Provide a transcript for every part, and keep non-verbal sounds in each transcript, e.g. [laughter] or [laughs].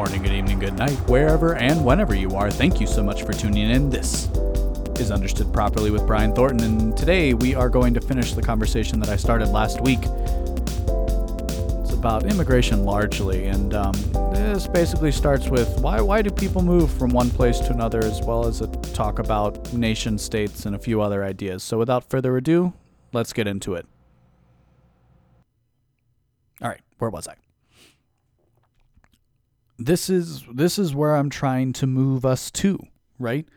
morning, good evening, good night, wherever and whenever you are. Thank you so much for tuning in. This is Understood Properly with Brian Thornton, and today we are going to finish the conversation that I started last week. It's about immigration largely, and um, this basically starts with why why do people move from one place to another, as well as a talk about nation states and a few other ideas. So, without further ado, let's get into it. All right, where was I? This is this is where I'm trying to move us to, right?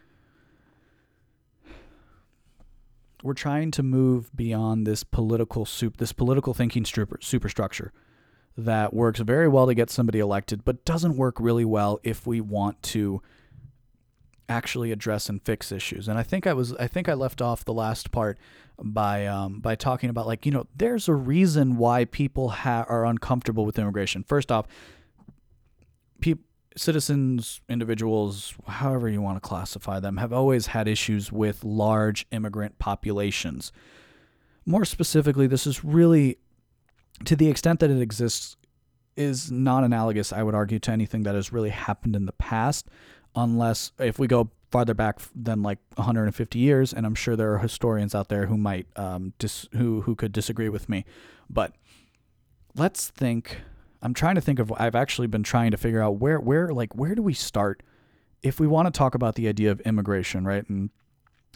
We're trying to move beyond this political soup, this political thinking super, superstructure that works very well to get somebody elected, but doesn't work really well if we want to actually address and fix issues. And I think I was I think I left off the last part by um, by talking about like you know there's a reason why people ha- are uncomfortable with immigration. First off, people citizens, individuals, however you want to classify them, have always had issues with large immigrant populations. More specifically, this is really to the extent that it exists is not analogous, I would argue, to anything that has really happened in the past unless if we go farther back than like 150 years, and I'm sure there are historians out there who might um, dis- who who could disagree with me, but let's think. I'm trying to think of. I've actually been trying to figure out where where like where do we start if we want to talk about the idea of immigration, right? And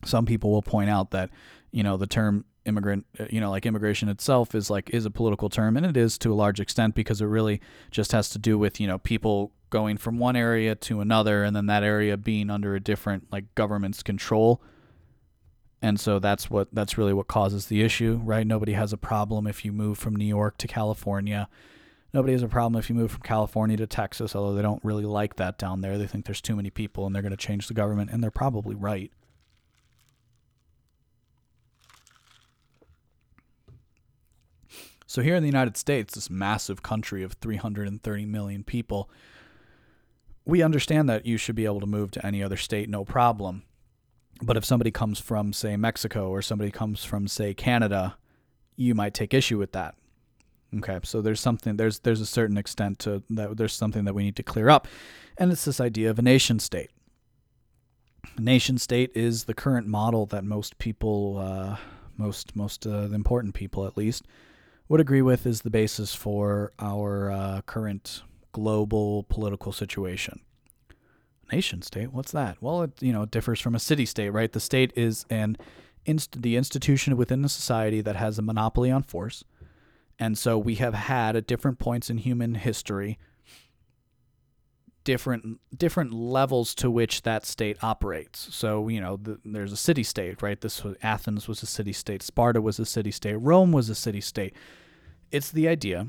some people will point out that you know the term immigrant uh, you know like immigration itself is like is a political term and it is to a large extent because it really just has to do with you know people going from one area to another and then that area being under a different like government's control and so that's what that's really what causes the issue right nobody has a problem if you move from new york to california nobody has a problem if you move from california to texas although they don't really like that down there they think there's too many people and they're going to change the government and they're probably right so here in the united states this massive country of 330 million people we understand that you should be able to move to any other state, no problem. But if somebody comes from, say, Mexico or somebody comes from, say, Canada, you might take issue with that. Okay, so there's something there's there's a certain extent to that there's something that we need to clear up, and it's this idea of a nation state. A nation state is the current model that most people, uh, most most uh, important people at least, would agree with is the basis for our uh, current global political situation. Nation state, what's that? Well, it you know it differs from a city state, right? The state is an inst- the institution within the society that has a monopoly on force, and so we have had at different points in human history different different levels to which that state operates. So you know, the, there's a city state, right? This was, Athens was a city state, Sparta was a city state, Rome was a city state. It's the idea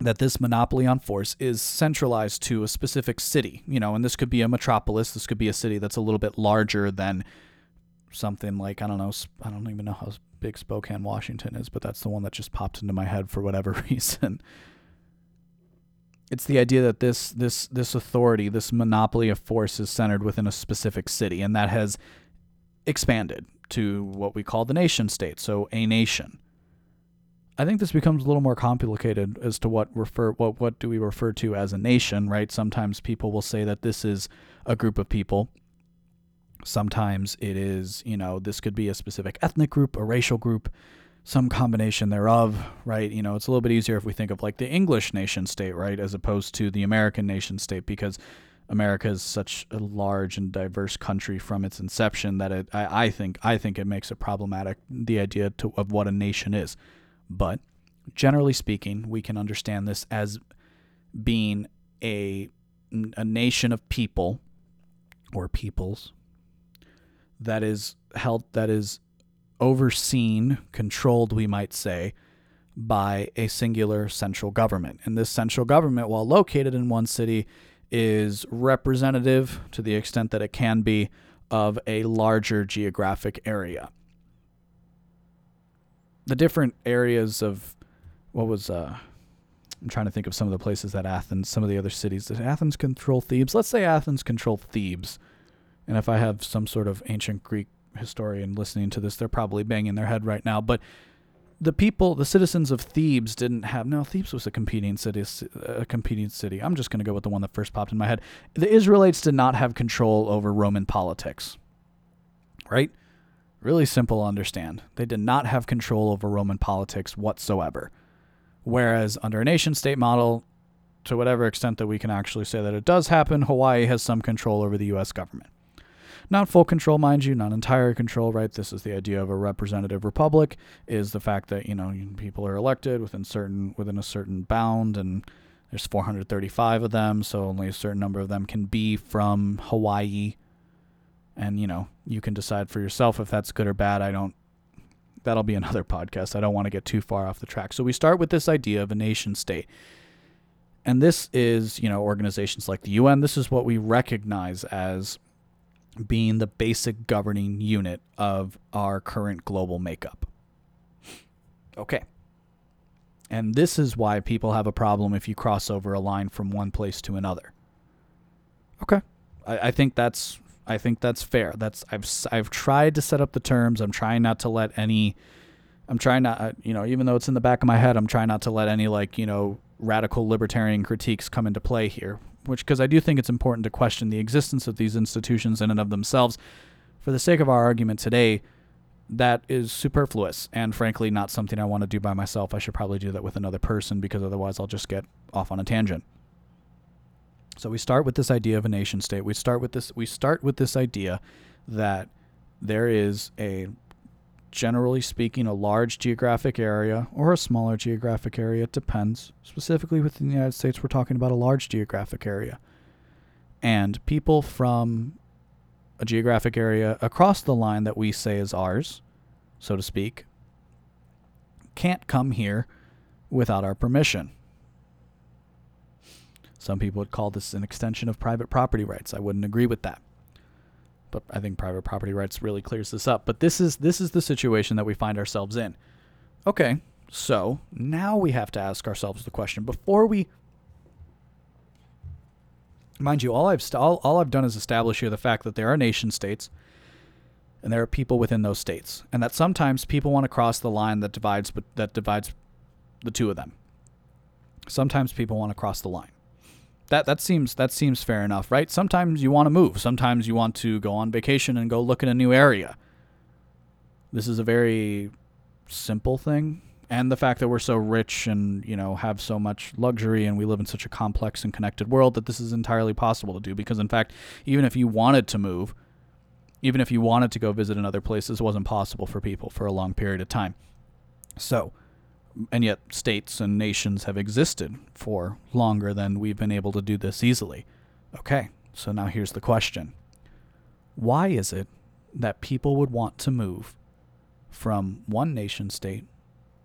that this monopoly on force is centralized to a specific city, you know, and this could be a metropolis, this could be a city that's a little bit larger than something like I don't know, I don't even know how big Spokane, Washington is, but that's the one that just popped into my head for whatever [laughs] reason. It's the idea that this this this authority, this monopoly of force is centered within a specific city and that has expanded to what we call the nation state, so a nation. I think this becomes a little more complicated as to what refer what what do we refer to as a nation, right? Sometimes people will say that this is a group of people. Sometimes it is, you know, this could be a specific ethnic group, a racial group, some combination thereof, right? You know, it's a little bit easier if we think of like the English nation state, right, as opposed to the American nation state because America is such a large and diverse country from its inception that it I, I think I think it makes it problematic the idea to, of what a nation is. But generally speaking, we can understand this as being a, a nation of people or peoples that is held, that is overseen, controlled, we might say, by a singular central government. And this central government, while located in one city, is representative to the extent that it can be of a larger geographic area the different areas of what was uh I'm trying to think of some of the places that Athens, some of the other cities. Did Athens control Thebes? Let's say Athens controlled Thebes. And if I have some sort of ancient Greek historian listening to this, they're probably banging their head right now. But the people, the citizens of Thebes didn't have. No, Thebes was a competing city. A competing city. I'm just going to go with the one that first popped in my head. The Israelites did not have control over Roman politics. Right? Really simple to understand. They did not have control over Roman politics whatsoever. Whereas under a nation state model, to whatever extent that we can actually say that it does happen, Hawaii has some control over the U.S. government. Not full control, mind you, not entire control, right? This is the idea of a representative republic, is the fact that, you know, people are elected within certain within a certain bound and there's 435 of them, so only a certain number of them can be from Hawaii. And, you know, you can decide for yourself if that's good or bad. I don't that'll be [laughs] another podcast. I don't want to get too far off the track. So we start with this idea of a nation state. And this is, you know, organizations like the UN. This is what we recognize as being the basic governing unit of our current global makeup. Okay. And this is why people have a problem if you cross over a line from one place to another. Okay. I, I think that's I think that's fair. That's I've I've tried to set up the terms. I'm trying not to let any I'm trying not you know, even though it's in the back of my head, I'm trying not to let any like, you know, radical libertarian critiques come into play here which because I do think it's important to question the existence of these institutions in and of themselves. For the sake of our argument today, that is superfluous and frankly not something I want to do by myself. I should probably do that with another person because otherwise I'll just get off on a tangent. So we start with this idea of a nation state. We start with this we start with this idea that there is a generally speaking, a large geographic area or a smaller geographic area. It depends. Specifically within the United States, we're talking about a large geographic area. And people from a geographic area across the line that we say is ours, so to speak, can't come here without our permission. Some people would call this an extension of private property rights. I wouldn't agree with that but I think private property rights really clears this up. But this is this is the situation that we find ourselves in. Okay, so now we have to ask ourselves the question before we mind you all I've st- all, all I've done is establish here the fact that there are nation states and there are people within those states and that sometimes people want to cross the line that divides that divides the two of them. Sometimes people want to cross the line that that seems that seems fair enough, right? Sometimes you want to move. Sometimes you want to go on vacation and go look at a new area. This is a very simple thing, and the fact that we're so rich and you know have so much luxury and we live in such a complex and connected world that this is entirely possible to do. Because in fact, even if you wanted to move, even if you wanted to go visit another place, this wasn't possible for people for a long period of time. So and yet states and nations have existed for longer than we've been able to do this easily. Okay, so now here's the question Why is it that people would want to move from one nation state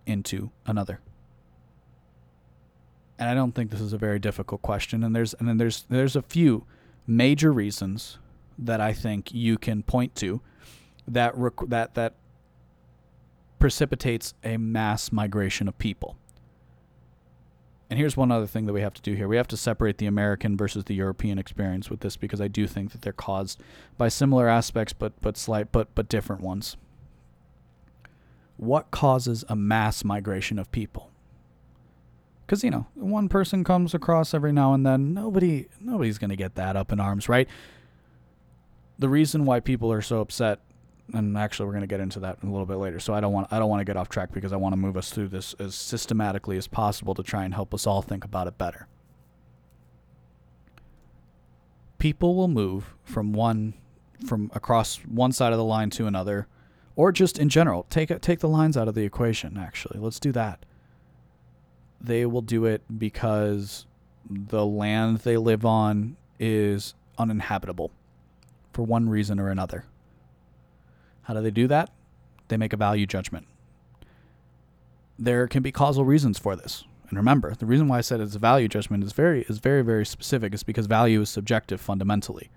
into another? And I don't think this is a very difficult question. And there's and then there's there's a few major reasons that I think you can point to that rec- that that precipitates a mass migration of people. And here's one other thing that we have to do here. We have to separate the American versus the European experience with this because I do think that they're caused by similar aspects but but slight but but different ones. What causes a mass migration of people? Cuz you know, one person comes across every now and then, nobody nobody's going to get that up in arms, right? The reason why people are so upset and actually we're going to get into that a little bit later. So I don't want I don't want to get off track because I want to move us through this as systematically as possible to try and help us all think about it better. People will move from one from across one side of the line to another or just in general. Take take the lines out of the equation actually. Let's do that. They will do it because the land they live on is uninhabitable for one reason or another how do they do that? They make a value judgment. There can be causal reasons for this. And remember, the reason why I said it's a value judgment is very is very very specific is because value is subjective fundamentally.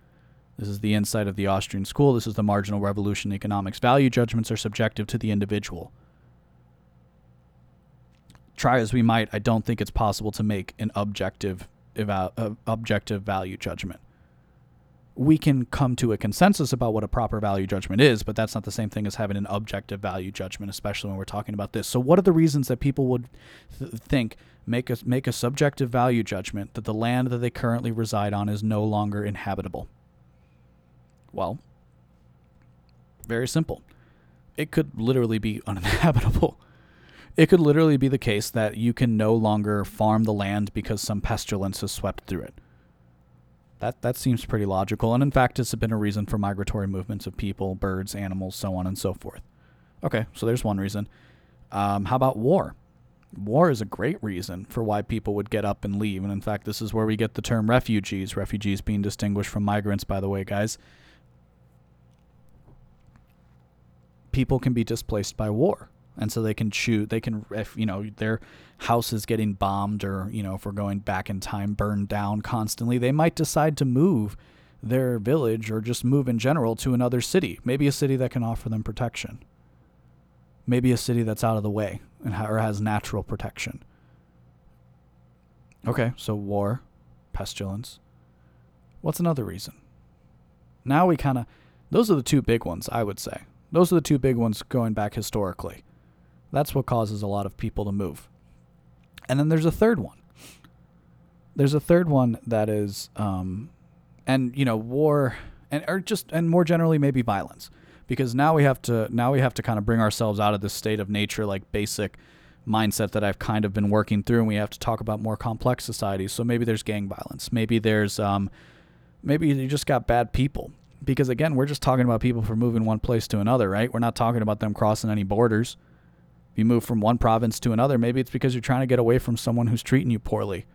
This is the insight of the Austrian school. This is the marginal revolution economics. Value judgments are subjective to the individual. Try as we might, I don't think it's possible to make an objective eva- uh, objective value judgment we can come to a consensus about what a proper value judgment is, but that's not the same thing as having an objective value judgment, especially when we're talking about this. So, what are the reasons that people would th- think make a make a subjective value judgment that the land that they currently reside on is no longer inhabitable? Well, very simple. It could literally be [laughs] uninhabitable. It could literally be the case that you can no longer farm the land because some pestilence has swept through it that that seems pretty logical, and in fact, it's been a reason for migratory movements of people, birds, animals, so on and so forth. Okay, so there's one reason. Um, how about war? War is a great reason for why people would get up and leave, and in fact, this is where we get the term refugees. Refugees being distinguished from migrants, by the way, guys. People can be displaced by war and so they can choose they can if you know their house is getting bombed or you know if we're going back in time burned down constantly they might decide to move their village or just move in general to another city. Maybe a city that can offer them protection. Maybe a city that's out of the way and ha- or has natural protection. Okay so war pestilence. What's another reason? Now we kind of those are the two big ones i would say. Those are the two big ones going back historically that's what causes a lot of people to move. And then there's a third one. There's a third one that is, um, and you know, war, and or just and more generally maybe violence, because now we have to now we have to kind of bring ourselves out of this state of nature, like basic mindset that I've kind of been working through, and we have to talk about more complex societies. So maybe there's gang violence, maybe there's, um, maybe you just got bad people, because again, we're just talking about people from moving one place to another, right? We're not talking about them crossing any borders you move from one province to another, maybe it's because you're trying to get away from someone who's treating you poorly.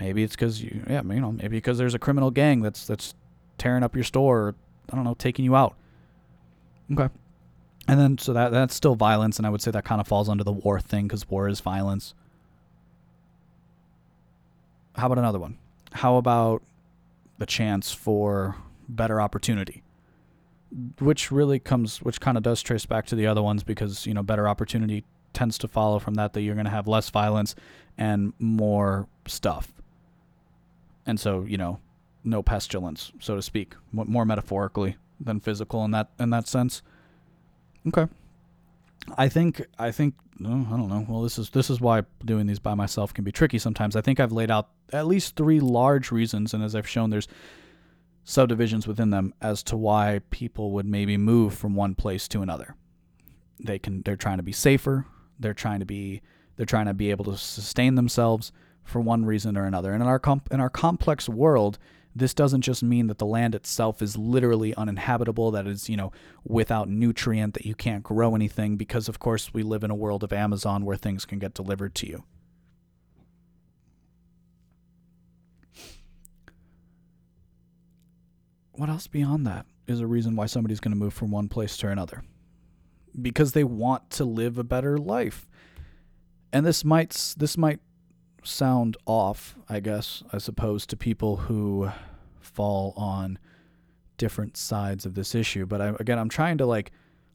Maybe it's because you, yeah, you know, maybe because there's a criminal gang that's that's tearing up your store, or, I don't know, taking you out. Okay, and then so that that's still violence, and I would say that kind of falls under the war thing because war is violence. How about another one? How about the chance for better opportunity? Which really comes, which kind of does trace back to the other ones because you know better opportunity tends to follow from that that you're going to have less violence and more stuff, and so you know no pestilence, so to speak, more metaphorically than physical in that in that sense. Okay. I think I think no, I don't know. Well, this is this is why doing these by myself can be tricky sometimes. I think I've laid out at least three large reasons, and as I've shown, there's subdivisions within them as to why people would maybe move from one place to another. They can they're trying to be safer, they're trying to be they're trying to be able to sustain themselves for one reason or another. And in our comp- in our complex world, this doesn't just mean that the land itself is literally uninhabitable, that is, you know, without nutrient, that you can't grow anything, because of course we live in a world of Amazon where things can get delivered to you. What else beyond that is a reason why somebody's going to move from one place to another? Because they want to live a better life. And this might this might sound off, I guess, I suppose to people who fall on different sides of this issue, but I, again, I'm trying to like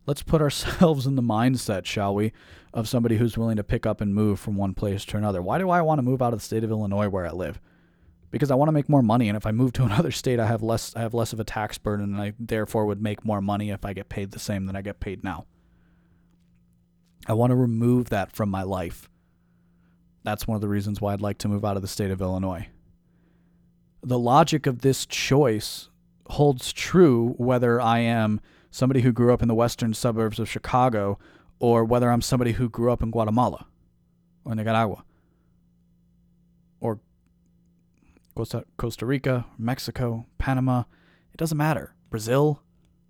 let's put ourselves [laughs] in the mindset, shall we, of somebody who's willing to pick up and move from one place to another. Why do I want to move out of the state of Illinois where I live? Because I want to make more money and if I move to [laughs] another state I have less I have less of a tax burden and I therefore would make more money if I get paid the same than I get paid now. I want to remove that from my life. That's one of the reasons why I'd like to move out of the state of Illinois. The logic of this choice holds true whether I am somebody who grew up in the western suburbs of Chicago or whether I'm somebody who grew up in Guatemala or Nicaragua or Costa, Costa Rica, Mexico, Panama. It doesn't matter. Brazil,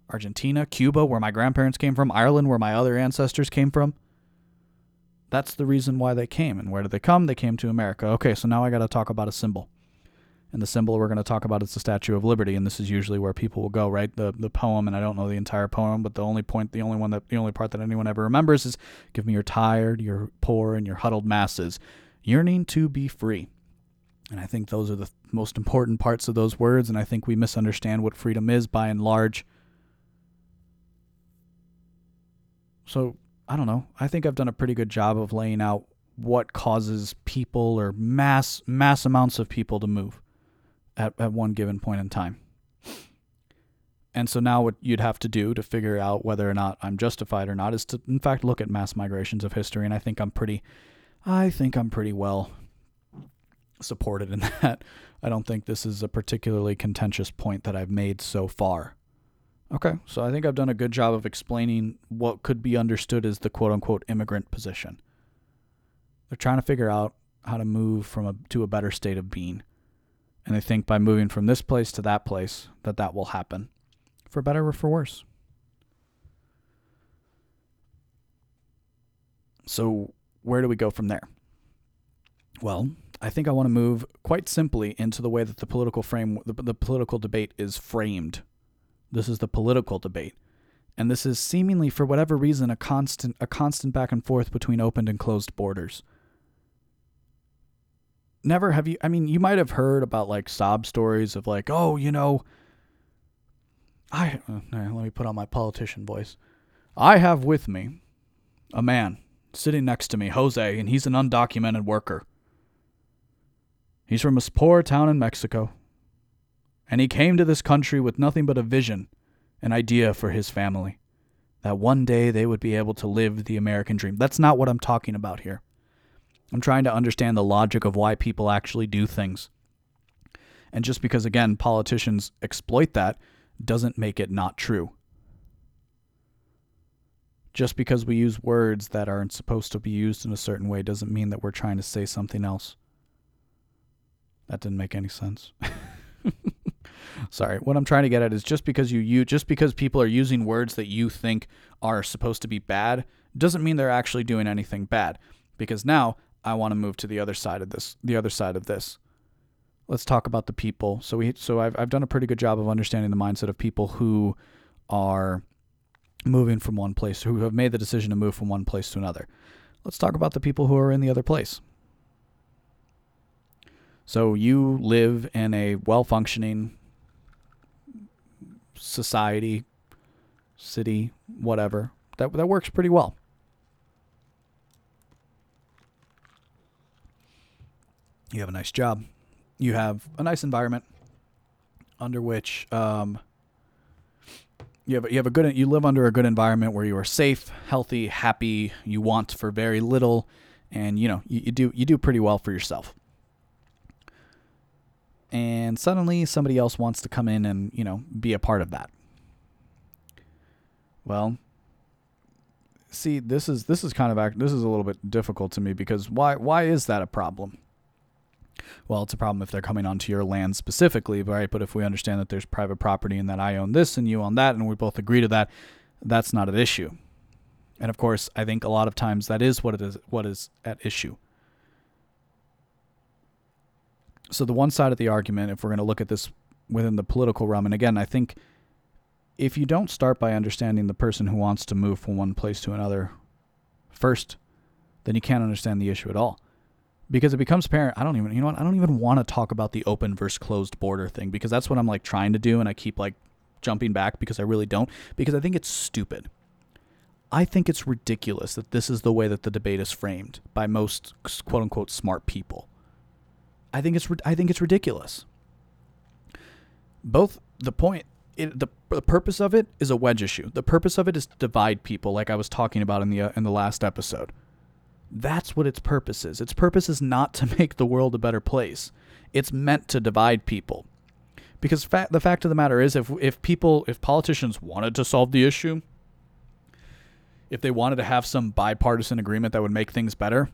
Argentina, Cuba, where my grandparents came from, Ireland, where my other ancestors came from. That's the reason why they came. And where did they come? They came to America. Okay, so now I got to talk about a symbol. And the symbol we're going to talk about is the Statue of Liberty, and this is usually where people will go, right? The the poem, and I don't know the entire poem, but the only point, the only one that the only part that anyone ever remembers is, "Give me your tired, your poor, and your huddled masses, yearning to be free." And I think those are the most important parts of those words, and I think we misunderstand what freedom is by and large. So, I don't know. I think I've done a pretty good job of laying out what causes people or mass mass amounts of people to move at, at one given point in time. And so now what you'd have to do to figure out whether or not I'm justified or not is to in fact look at mass migrations of history and I think I'm pretty I think I'm pretty well supported in [laughs] that. I don't think this is a particularly contentious point that I've made so far. Okay, so I think I've done a good job of explaining what could be understood as the quote unquote immigrant position. They're trying to figure out how to move from a to a better state of being. And they think by moving from this place to that place that that will happen for better or for worse. So, where do we go from there? Well, I think I want to move quite simply into the way that the political frame the, the political debate is framed. This is the political debate. And this is seemingly for whatever reason a constant a constant back and forth between opened and closed borders. Never have you I mean you might have heard about like sob stories of like, "Oh, you know, I uh, let me put on my politician voice. I have with me a man sitting next to me, Jose, and he's an undocumented worker. He's from a poor town in Mexico. And he came to this country with nothing but a vision, an idea for his family. That one day they would be able to live the American dream. That's not what I'm talking about here. I'm trying to understand the logic of why people actually do things. And just because, again, politicians exploit that doesn't make it not true. Just because we use words that aren't supposed to be used in a certain way doesn't mean that we're trying to say something else. That didn't make any sense. [laughs] Sorry. What I'm trying to get at is just because you, you just because people are using words that you think are supposed to be bad doesn't mean they're actually doing anything bad. Because now I want to move to the other side of this, the other side of this. Let's talk about the people. So we so I've I've done a pretty good job of understanding the mindset of people who are moving from one place, who have made the decision to move from one place to another. Let's talk about the people who are in the other place. So you live in a well functioning society, city, whatever. That that works pretty well. You have a nice job. You have a nice environment under which um, you have you have a good you live under a good environment where you are safe, healthy, happy. You want for very little, and you know you, you do you do pretty well for yourself and suddenly somebody else wants to come in and, you know, be a part of that. Well, see, this is this is kind of act, this is a little bit difficult to me because why why is that a problem? Well, it's a problem if they're coming onto your land specifically, right? But if we understand that there's private property and that I own this and you own that and we both agree to that, that's not an issue. And of course, I think a lot of times that is what it is what is at issue. So the one side of the argument, if we're going to look at this within the political realm, and again, I think if you don't start by understanding the person who wants to move from one place to another first, then you can't understand the issue at all. Because it becomes apparent, I don't even, you know what, I don't even want to talk about the open versus closed border thing because that's what I'm like trying to do, and I keep like jumping back because I really don't, because I think it's stupid. I think it's ridiculous that this is the way that the debate is framed by most quote unquote smart people. I think it's I think it's ridiculous. Both the point it, the the purpose of it is a wedge issue. The purpose of it is to divide people, like I was talking about in the uh, in the last episode. That's what its purpose is. Its purpose is not to [laughs] make the world a better place. It's meant to divide people. Because fa- the fact of the matter is, if if people, if politicians wanted to solve the issue, if they wanted to have some bipartisan agreement that would make things better,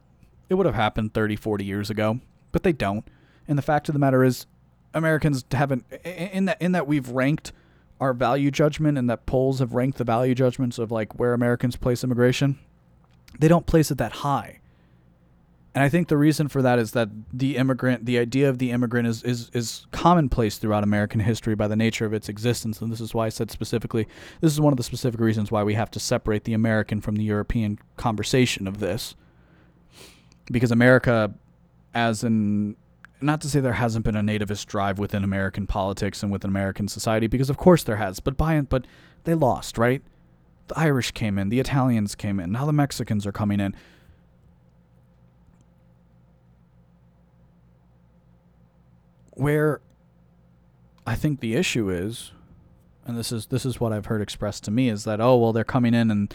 it would have happened 30, 40 years ago but they don't. And the fact of the matter is, Americans haven't in that in that we've ranked our value judgment and that polls have ranked the value judgments of like where Americans place immigration. They don't place it that high. And I think the reason for that is that the immigrant, the idea of the immigrant is, is, is commonplace throughout American history by the nature of its existence. And this is why I said specifically, this is one of the specific reasons why we have to separate the American from the European conversation of this. Because America as an not to say there hasn't been a nativist drive within American politics and within American society, because of course there has. But by and but they lost, right? The Irish came in, the Italians came in, now the Mexicans are coming in. Where I think the issue is and this is this is what I've heard expressed to me is that oh well they're coming in and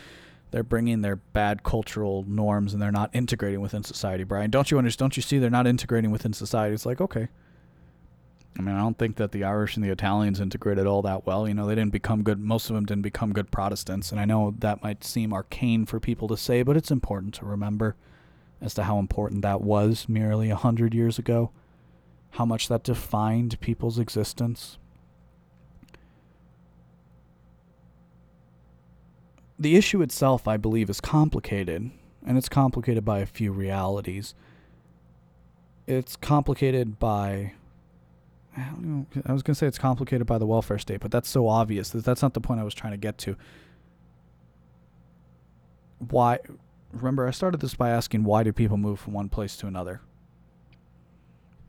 they're bringing their bad cultural norms and they're not integrating within society. Brian, don't you understand? Don't you see they're not integrating within society? It's like okay. I mean, I don't think that the Irish and the Italians integrated all that well. You know, they didn't become good. Most of them didn't become good Protestants, and I know that might seem arcane for people to say, but it's important to remember as to how important that was merely a hundred years ago, how much that defined people's existence. The issue itself, I believe, is complicated, and it's complicated by a few realities. It's complicated by. I don't know. I was going to say it's complicated by the welfare state, but that's so obvious. That that's not the point I was trying to get to. Why? Remember, I started this by asking why do people move from one place to another?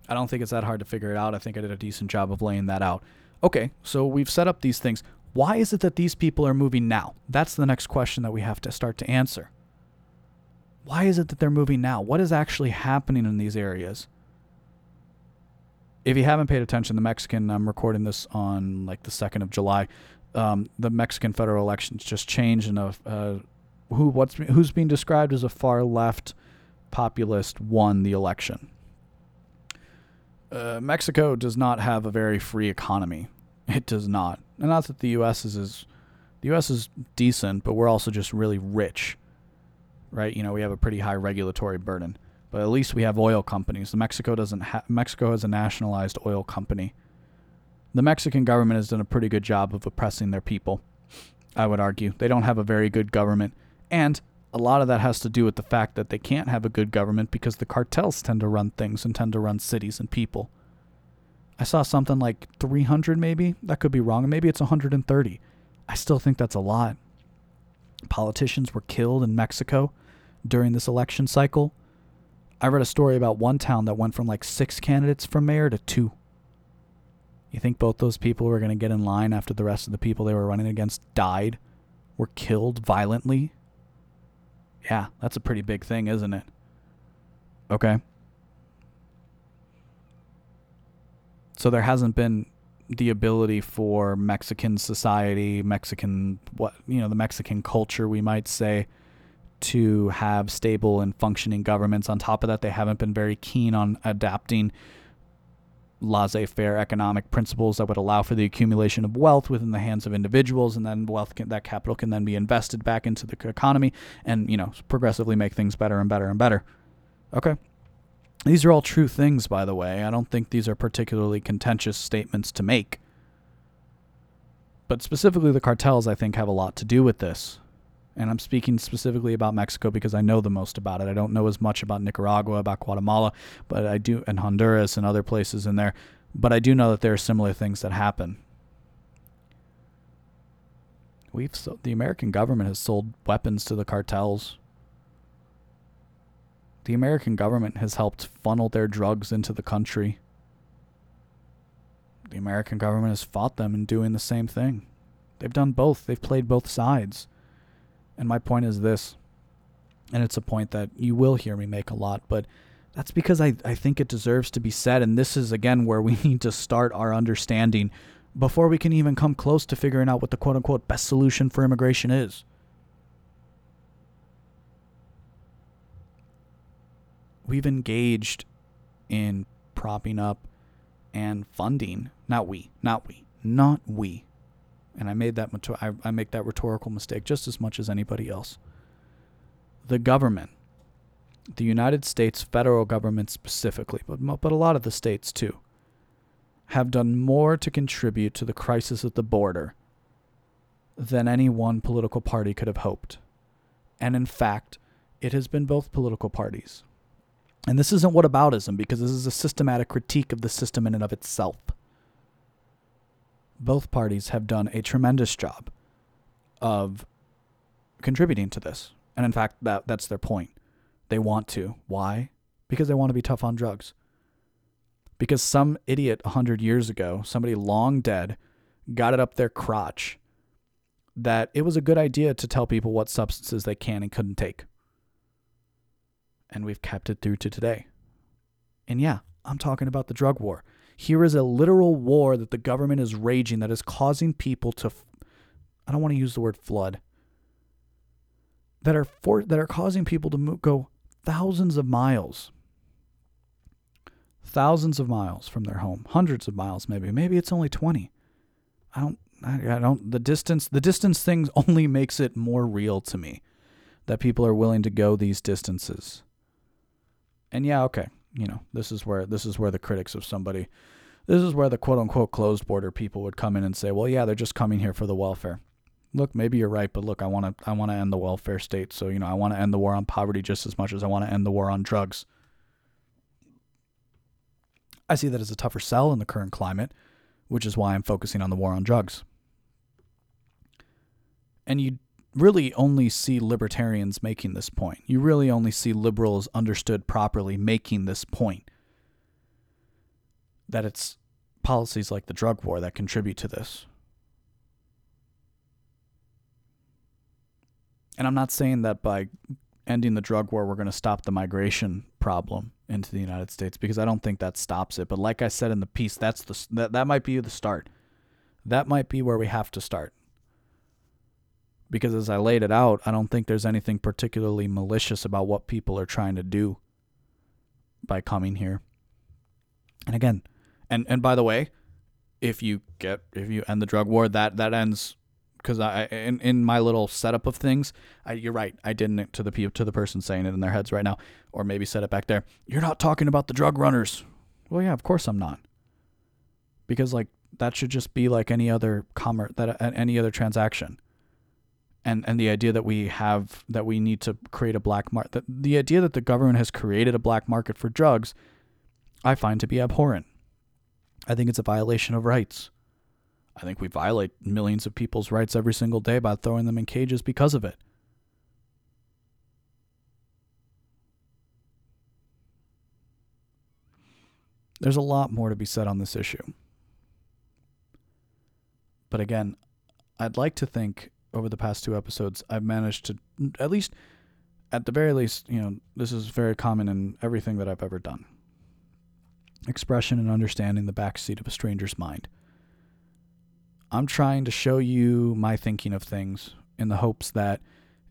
I don't think it's that hard to figure it out. I think I did a decent job of laying that out. Okay, so we've set up these things. Why is it that these people are moving now? That's the next question that we have to start to answer. Why is it that they're moving now? What is actually happening in these areas? If you haven't paid attention, the Mexican, I'm recording this on like the 2nd of July. Um, the Mexican federal elections just changed, and a, uh, who what's who's being described as a far left populist won the election. Uh, Mexico does not have a very free economy. It does not. And not that the U.S. is as the U.S. is decent, but we're also just really rich, right? You know, we have a pretty high regulatory burden, but at least we have oil companies. The Mexico doesn't. Ha- Mexico has a nationalized oil company. The Mexican government has done a pretty good job of oppressing their people. I would argue they don't have a very good government, and a lot of that has to do with the fact that they can't have a good government because the cartels tend to run things and tend to run cities and people. I saw something like 300 maybe. That could be wrong. Maybe it's 130. I still think that's a lot. Politicians were killed in Mexico during this election cycle. I read a story about one town that went from like six candidates for mayor to two. You think both those people were going to get in line after the rest of the people they were running against died, were killed violently? Yeah, that's a pretty big thing, isn't it? Okay. So there hasn't been the ability for Mexican society, Mexican what you know, the Mexican culture, we might say, to have stable and functioning governments. On top of that, they haven't been very keen on adapting laissez-faire economic principles that would allow for the accumulation of wealth within the hands of individuals, and then wealth can, that capital can then be invested back into the economy, and you know progressively make things better and better and better. Okay, these are all true things, by the way. I don't think these are particularly contentious statements to make. But specifically, the cartels, I think, have a lot to do with this. And I'm speaking specifically about Mexico because I know the most about it. I don't know as much about Nicaragua, about Guatemala, but I do, and Honduras and other places in there. But I do know that there are similar things that happen. We've the American government has sold weapons to the cartels the American government has helped funnel their drugs into the country. The American government has fought them in doing the same thing. They've done both, they've played both sides. And my point is this, and it's a point that you will hear me make a lot, but that's because I, I think it deserves to be said. And this is, again, where we [laughs] need to start our understanding before we can even come close to figuring out what the quote unquote best solution for immigration is. We've engaged in propping up and funding. Not we, not we, not we. And I made that I, I make that rhetorical mistake just as much as anybody else. The government, the United States federal government specifically, but but a lot of the states too, have done more to contribute to the crisis at the border than any one political party could have hoped. And in fact, it has been both political parties. And this isn't whataboutism because this is a systematic critique of the system in and of itself. Both parties have done a tremendous job of contributing to this. And in fact, that, that's their point. They want to. Why? Because they want to be tough on drugs. Because some idiot 100 years ago, somebody long dead, got it up their crotch that it was a good idea to tell people what substances they can and couldn't take and we've kept it through to today. And yeah, I'm talking about the drug war. Here is a literal war that the government is raging that is causing people to I don't want to use the word flood. That are for, that are causing people to move, go thousands of miles. Thousands of miles from their home, hundreds of miles maybe. Maybe it's only 20. I don't I, don't the distance the distance thing [laughs] only makes it more real to me that people are willing to go these distances. And yeah, okay, you know, this is where this is where the critics of somebody this is where the quote unquote closed border people would come in and say, "Well, yeah, they're just coming here for the welfare." Look, maybe you're right, but look, I want to I want to end the welfare state. So, you know, I want to end the war on poverty just as much as I want to end the war on drugs. I see that as a tougher sell in the current climate, which is why I'm focusing on the war on drugs. And you really only see libertarians making this point. You really only see liberals understood properly making this point that it's policies like the drug war that contribute to this. And I'm not saying that by ending the drug war, we're going to stop the migration problem into the United States because I don't think that stops it. But like I said in the piece, that's the that, that might be the start. That might be where we have to start because as I laid it out, I don't think there's anything particularly malicious about what people are trying to do by coming here. And again, and and by the way, if you get if you end the drug war, that that ends because I in, in my little setup of things, I, you're right. I didn't to the to the person saying it in their heads right now, or maybe set it back there. You're not talking about the drug runners. Well, yeah, of course I'm not. Because like that should just be like any other commerce that any other transaction and and the idea that we have that we need to create a black market the idea that the government has created a black market for drugs i find to be abhorrent. I think it's a violation of rights. I think we violate millions of people's rights every single day by throwing them in cages because of it. There's a lot more to be said on this issue. But again i'd like to think over the past two episodes, I've managed to at least, at the very least, you know, this is very common in everything that I've ever done. Expression and understanding the backseat of a stranger's mind. I'm trying to show you my thinking of things in the hopes that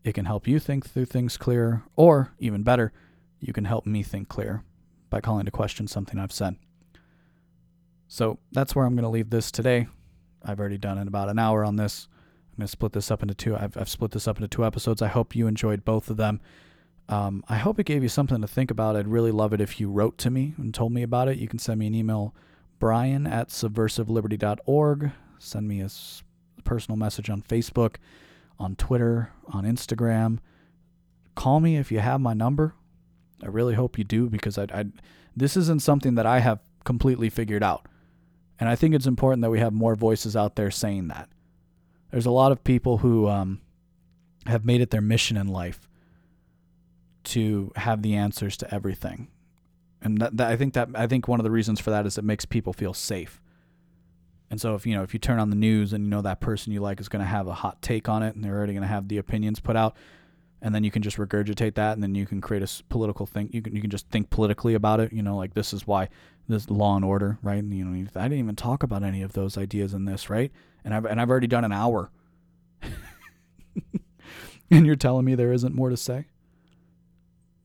it can help you think through things clearer, or even better, you can help me think clear by calling to question something I've said. So that's where I'm going to leave this today. I've already done in about an hour on this. I'm to split this up into two. I've, I've split this up into two episodes. I hope you enjoyed both of them. Um, I hope it gave you something to think about. I'd really love it if you wrote to me and told me about it. You can send me an email, brian at subversiveliberty.org. Send me a personal message on Facebook, on Twitter, on Instagram. Call me if you have my number. I really hope you do because I, I this isn't something that I have completely figured out. And I think it's important that we have more voices out there saying that. There's a lot of people who um, have made it their mission in life to have the answers to everything, and that, that, I think that I think one of the reasons for that is it makes people feel safe. And so if you know if you turn on the news and you know that person you like is going to have a hot take on it and they're already going to have the opinions put out, and then you can just regurgitate that and then you can create a political thing. You can you can just think politically about it. You know, like this is why this law and order, right? And, you know, I didn't even talk about any of those ideas in this, right? And I've and I've already done an hour. [laughs] and you're telling me there isn't more to say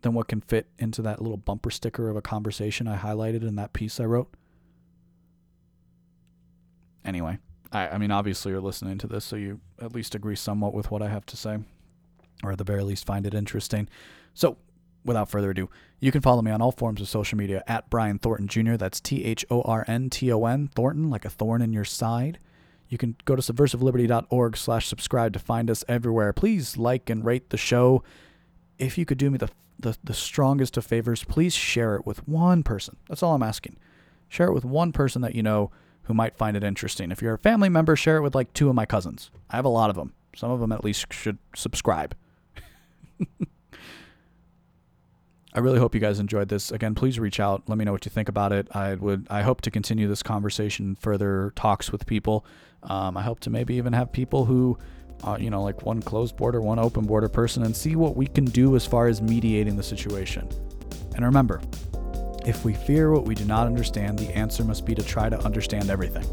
than what can fit into that little bumper sticker of a conversation I highlighted in that piece I wrote. Anyway, I, I mean, obviously you're listening to this, so you at least agree somewhat with what I have to say, or at the very least find it interesting. So, without further ado, you can follow me on all forms of social media at Brian Thornton Jr. That's T H O R N T O N, Thornton, like a thorn in your side. You can go to subversiveliberty.org slash subscribe to find us everywhere. Please like and rate the show. If you could do me the, the, the strongest of favors, please share it with one person. That's all I'm asking. Share it with one person that you know who might find it interesting. If you're a family member, share it with like two of my cousins. I have a lot of them. Some of them at least should subscribe. [laughs] I really hope you guys enjoyed this. Again, please reach out. Let me know what you think about it. I would. I hope to continue this conversation, further talks with people. Um, I hope to maybe even have people who, uh, you know, like one closed border, one open border person, and see what we can do as far as mediating the situation. And remember, If we fear what we do not understand, the answer must be to try to understand everything.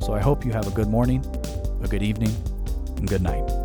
So I hope you have a good morning, a good evening, and good night.